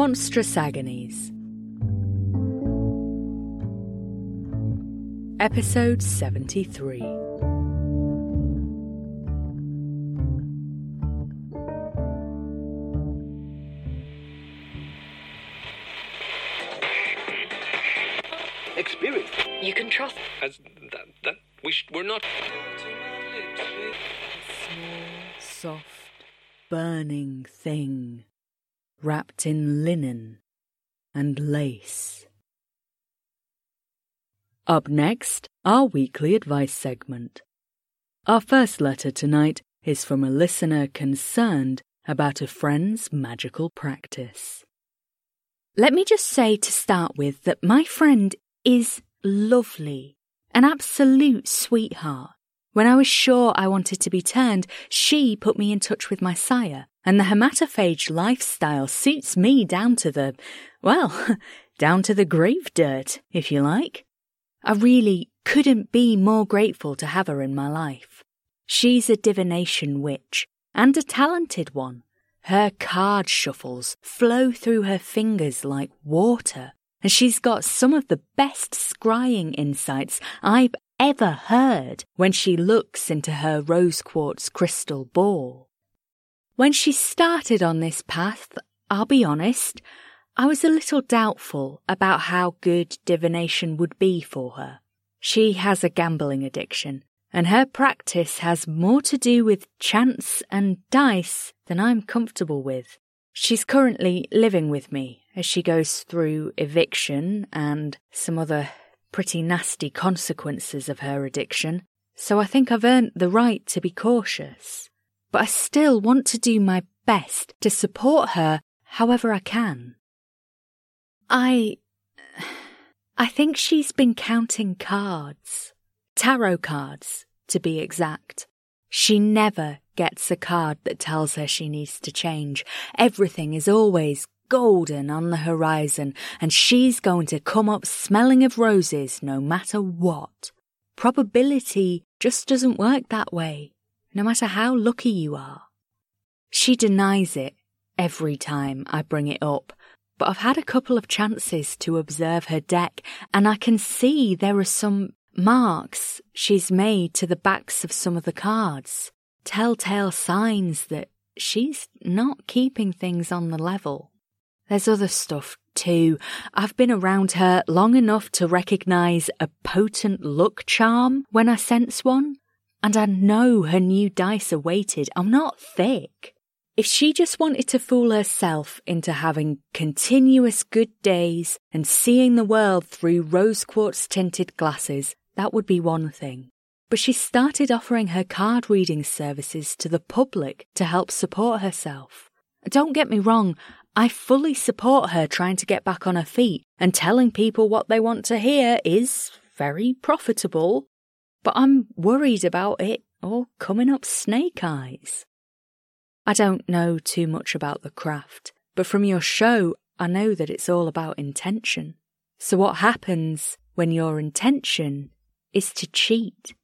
Monstrous Agonies. Episode 73. Experience. You can trust. As that, that we sh- we're not. Small, soft, burning thing, wrapped in linen and lace. Up next, our weekly advice segment. Our first letter tonight is from a listener concerned about a friend's magical practice. Let me just say to start with that my friend is lovely, an absolute sweetheart. When I was sure I wanted to be turned, she put me in touch with my sire, and the hematophage lifestyle suits me down to the, well, down to the grave dirt, if you like. I really couldn't be more grateful to have her in my life. She's a divination witch, and a talented one. Her card shuffles flow through her fingers like water, and she's got some of the best scrying insights I've ever heard when she looks into her rose quartz crystal ball. When she started on this path, I'll be honest, I was a little doubtful about how good divination would be for her. She has a gambling addiction, and her practice has more to do with chance and dice than I'm comfortable with. She's currently living with me as she goes through eviction and some other pretty nasty consequences of her addiction, so I think I've earned the right to be cautious. But I still want to do my best to support her however I can. I. I think she's been counting cards. Tarot cards, to be exact. She never gets a card that tells her she needs to change. Everything is always golden on the horizon, and she's going to come up smelling of roses no matter what. Probability just doesn't work that way, no matter how lucky you are. She denies it every time I bring it up, but I've had a couple of chances to observe her deck, and I can see there are some marks she's made to the backs of some of the cards. Telltale signs that she's not keeping things on the level. There's other stuff too. I've been around her long enough to recognize a potent luck charm when I sense one, and I know her new dice are weighted. I'm not thick. If she just wanted to fool herself into having continuous good days and seeing the world through rose quartz tinted glasses, that would be one thing. But she started offering her card reading services to the public to help support herself. Don't get me wrong, I fully support her trying to get back on her feet, and telling people what they want to hear is very profitable. But I'm worried about it all coming up snake eyes. I don't know too much about the craft, but from your show, I know that it's all about intention. So, what happens when your intention is to cheat?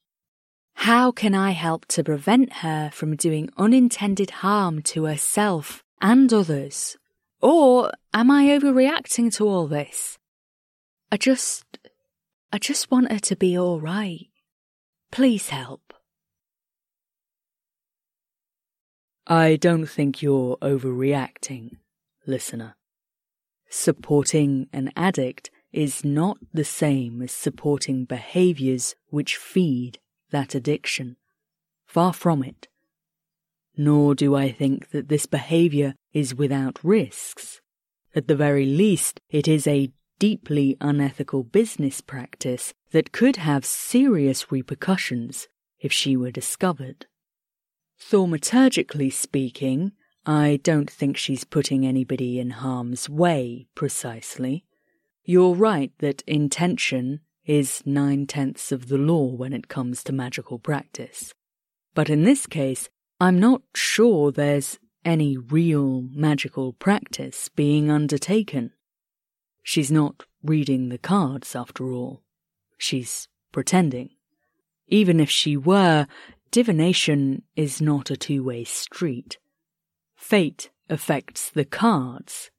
How can I help to prevent her from doing unintended harm to herself and others? Or am I overreacting to all this? I just. I just want her to be alright. Please help. I don't think you're overreacting, listener. Supporting an addict is not the same as supporting behaviors which feed that addiction. Far from it. Nor do I think that this behavior is without risks. At the very least, it is a deeply unethical business practice that could have serious repercussions if she were discovered. Thaumaturgically speaking, I don't think she's putting anybody in harm's way precisely. You're right that intention is nine tenths of the law when it comes to magical practice. But in this case, I'm not sure there's any real magical practice being undertaken. She's not reading the cards, after all. She's pretending. Even if she were, divination is not a two way street. Fate affects the cards,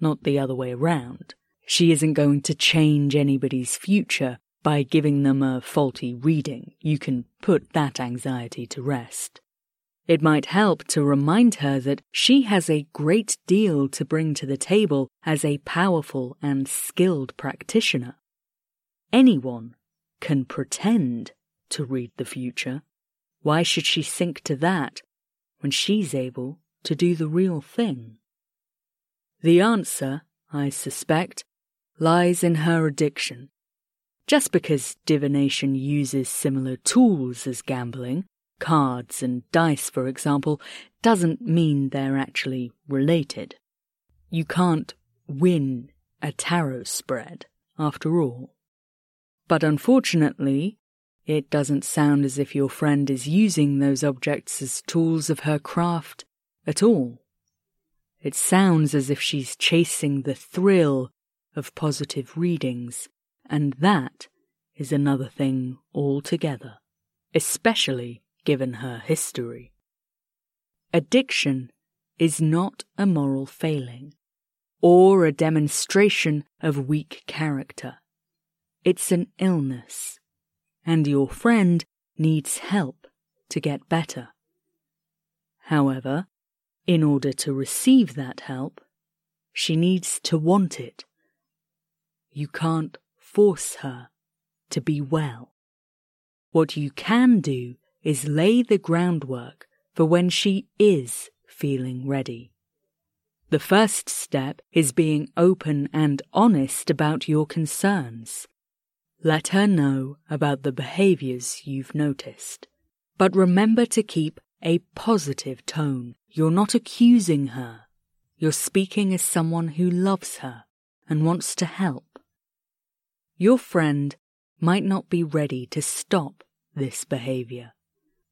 not the other way around. She isn't going to change anybody's future by giving them a faulty reading. You can put that anxiety to rest. It might help to remind her that she has a great deal to bring to the table as a powerful and skilled practitioner. Anyone can pretend to read the future. Why should she sink to that when she's able to do the real thing? The answer, I suspect, lies in her addiction. Just because divination uses similar tools as gambling, cards and dice for example, doesn't mean they're actually related. You can't win a tarot spread, after all. But unfortunately, it doesn't sound as if your friend is using those objects as tools of her craft at all. It sounds as if she's chasing the thrill of positive readings, and that is another thing altogether, especially given her history. Addiction is not a moral failing or a demonstration of weak character. It's an illness, and your friend needs help to get better. However, in order to receive that help, she needs to want it. You can't force her to be well. What you can do is lay the groundwork for when she is feeling ready. The first step is being open and honest about your concerns. Let her know about the behaviors you've noticed. But remember to keep a positive tone. You're not accusing her. You're speaking as someone who loves her and wants to help. Your friend might not be ready to stop this behavior.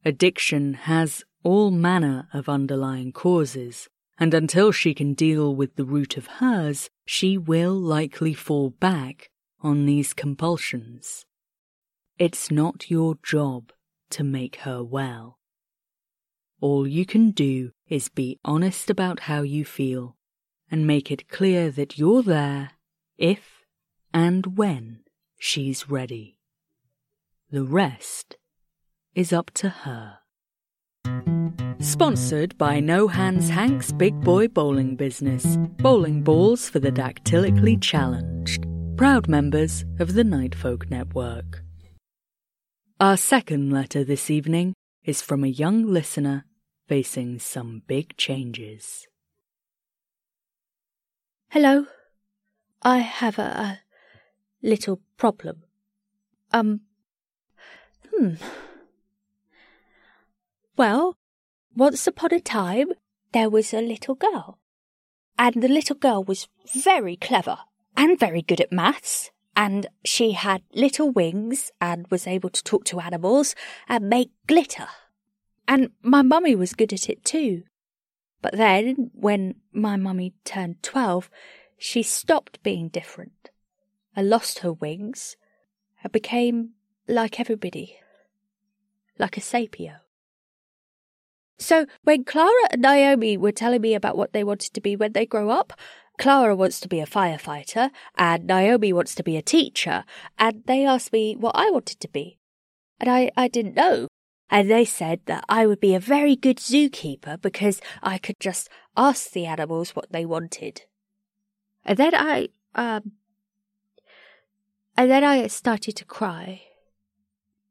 Addiction has all manner of underlying causes, and until she can deal with the root of hers, she will likely fall back on these compulsions. It's not your job to make her well. All you can do is be honest about how you feel and make it clear that you're there if and when she's ready. The rest is up to her. Sponsored by No Hands Hank's Big Boy Bowling Business, bowling balls for the dactylically challenged, proud members of the Night Folk Network. Our second letter this evening is from a young listener facing some big changes. Hello. I have a, a little problem. Um, hmm. Well, once upon a time, there was a little girl. And the little girl was very clever and very good at maths. And she had little wings and was able to talk to animals and make glitter. And my mummy was good at it too. But then, when my mummy turned 12, she stopped being different and lost her wings and became like everybody, like a sapio. So when Clara and Naomi were telling me about what they wanted to be when they grow up, Clara wants to be a firefighter and Naomi wants to be a teacher, and they asked me what I wanted to be. And I, I didn't know. And they said that I would be a very good zookeeper because I could just ask the animals what they wanted. And then I, um, and then I started to cry.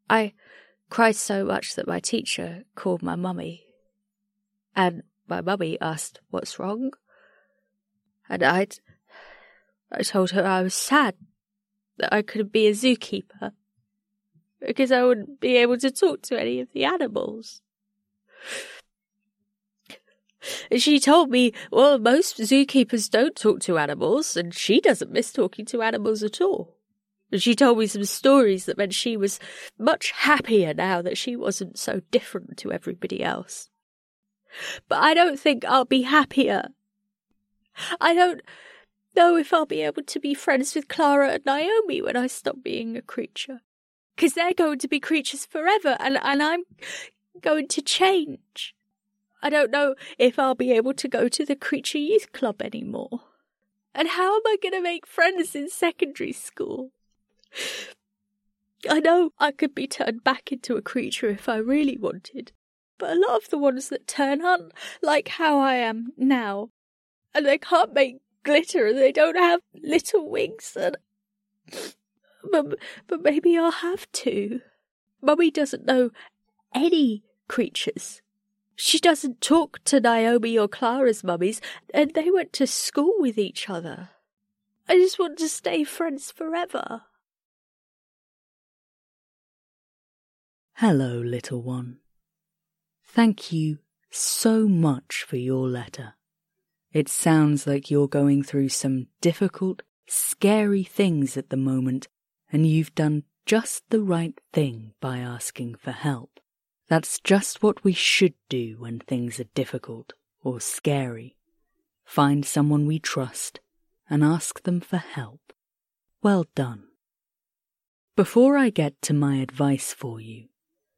I cried so much that my teacher called my mummy. And my mummy asked, What's wrong? And I'd, I told her I was sad that I couldn't be a zookeeper because I wouldn't be able to talk to any of the animals. And she told me, well, most zookeepers don't talk to animals, and she doesn't miss talking to animals at all. And she told me some stories that meant she was much happier now that she wasn't so different to everybody else. But I don't think I'll be happier. I don't know if I'll be able to be friends with Clara and Naomi when I stop being a creature. Because they're going to be creatures forever, and, and I'm going to change. I don't know if I'll be able to go to the Creature Youth Club anymore. And how am I going to make friends in secondary school? I know I could be turned back into a creature if I really wanted, but a lot of the ones that turn aren't like how I am now. And they can't make glitter and they don't have little wings and but but maybe I'll have to. Mummy doesn't know any creatures. She doesn't talk to Naomi or Clara's mummies, and they went to school with each other. I just want to stay friends forever. Hello, little one. Thank you so much for your letter. It sounds like you're going through some difficult, scary things at the moment, and you've done just the right thing by asking for help. That's just what we should do when things are difficult or scary. Find someone we trust and ask them for help. Well done. Before I get to my advice for you,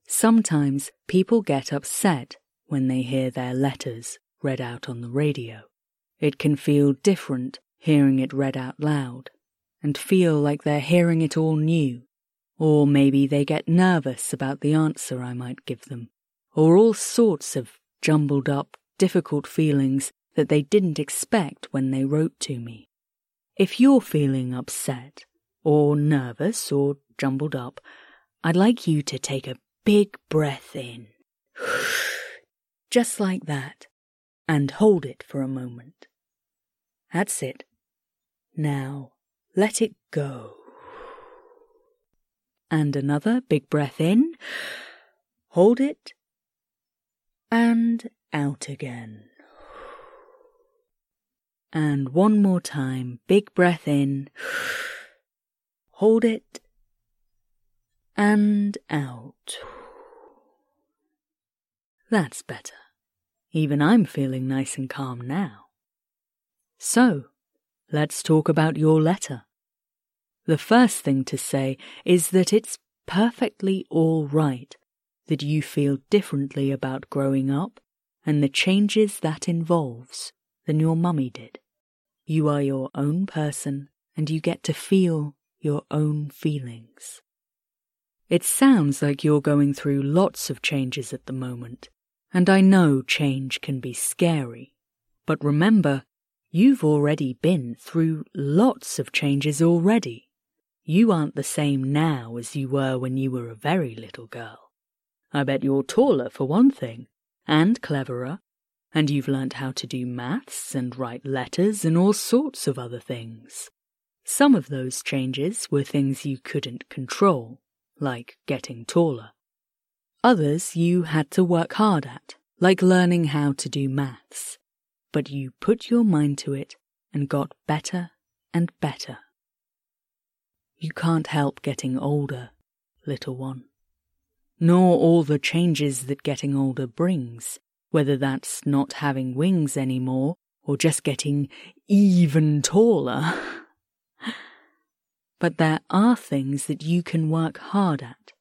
sometimes people get upset when they hear their letters read out on the radio. It can feel different hearing it read out loud and feel like they're hearing it all new or maybe they get nervous about the answer I might give them, or all sorts of jumbled up, difficult feelings that they didn't expect when they wrote to me. If you're feeling upset, or nervous, or jumbled up, I'd like you to take a big breath in. Just like that, and hold it for a moment. That's it. Now, let it go and another big breath in. Hold it and out again. And one more time, big breath in. Hold it and out. That's better. Even I'm feeling nice and calm now. So, let's talk about your letter. The first thing to say is that it's perfectly all right that you feel differently about growing up and the changes that involves than your mummy did. You are your own person and you get to feel your own feelings. It sounds like you're going through lots of changes at the moment, and I know change can be scary. But remember, you've already been through lots of changes already. You aren't the same now as you were when you were a very little girl. I bet you're taller, for one thing, and cleverer, and you've learnt how to do maths and write letters and all sorts of other things. Some of those changes were things you couldn't control, like getting taller. Others you had to work hard at, like learning how to do maths. But you put your mind to it and got better and better. You can't help getting older, little one. Nor all the changes that getting older brings, whether that's not having wings anymore or just getting even taller. but there are things that you can work hard at.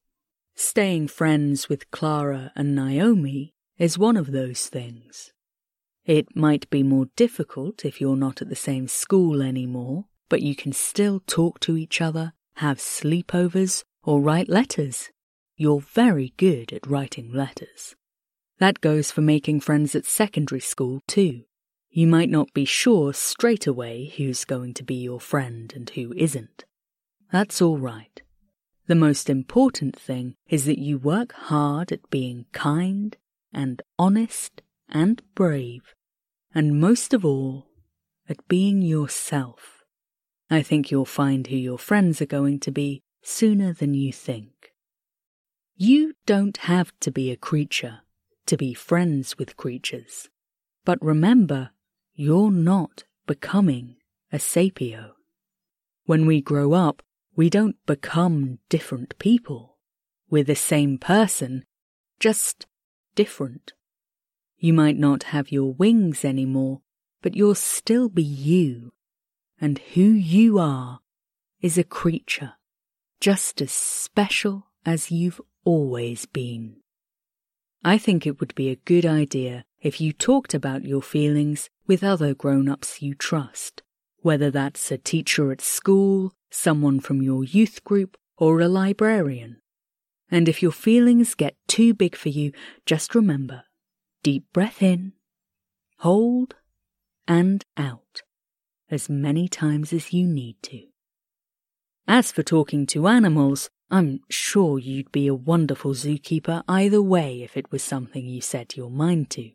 Staying friends with Clara and Naomi is one of those things. It might be more difficult if you're not at the same school anymore, but you can still talk to each other, have sleepovers, or write letters. You're very good at writing letters. That goes for making friends at secondary school, too. You might not be sure straight away who's going to be your friend and who isn't. That's all right. The most important thing is that you work hard at being kind and honest and brave, and most of all, at being yourself. I think you'll find who your friends are going to be sooner than you think. You don't have to be a creature to be friends with creatures. But remember, you're not becoming a sapio. When we grow up, we don't become different people. We're the same person, just different. You might not have your wings anymore, but you'll still be you and who you are is a creature just as special as you've always been. I think it would be a good idea if you talked about your feelings with other grown ups you trust, whether that's a teacher at school, someone from your youth group, or a librarian. And if your feelings get too big for you, just remember deep breath in, hold, and out as many times as you need to. As for talking to animals, I'm sure you'd be a wonderful zookeeper either way if it was something you set your mind to.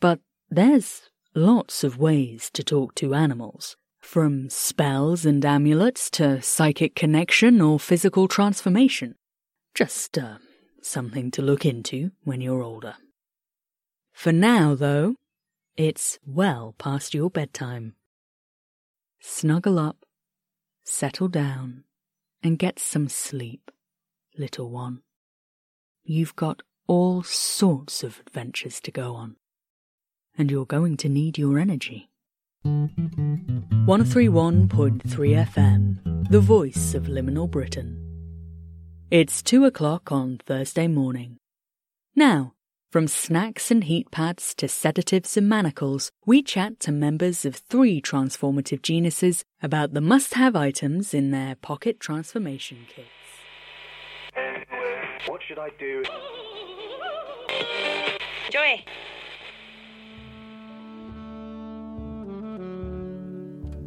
But there's lots of ways to talk to animals. From spells and amulets to psychic connection or physical transformation. Just uh, something to look into when you're older. For now, though, it's well past your bedtime. Snuggle up, settle down, and get some sleep, little one. You've got all sorts of adventures to go on, and you're going to need your energy. 131.3 FM, the voice of liminal Britain. It's two o'clock on Thursday morning. Now, from snacks and heat pads to sedatives and manacles, we chat to members of three transformative genuses about the must have items in their pocket transformation kits. What should I do? Joy.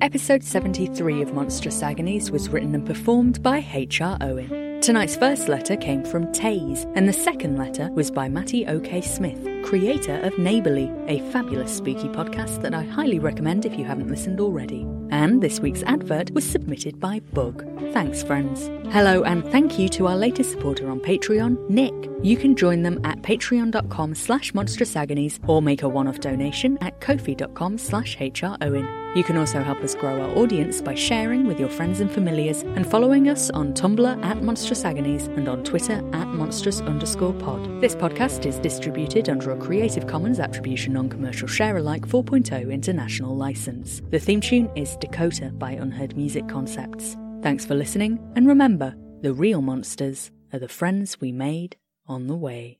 Episode 73 of Monstrous Agonies was written and performed by H.R. Owen. Tonight's first letter came from Taze, and the second letter was by Matty O.K. Smith, creator of Neighbourly, a fabulous spooky podcast that I highly recommend if you haven't listened already. And this week's advert was submitted by Bug. Thanks, friends. Hello, and thank you to our latest supporter on Patreon, Nick. You can join them at patreon.com slash monstrousagonies or make a one-off donation at kofi.com slash hrowen. You can also help us grow our audience by sharing with your friends and familiars and following us on Tumblr at Monstrous Agonies and on Twitter at monstrous underscore pod. This podcast is distributed under a Creative Commons Attribution Non-Commercial Share Alike 4.0 international license. The theme tune is Dakota by Unheard Music Concepts. Thanks for listening, and remember, the real monsters are the friends we made on the way.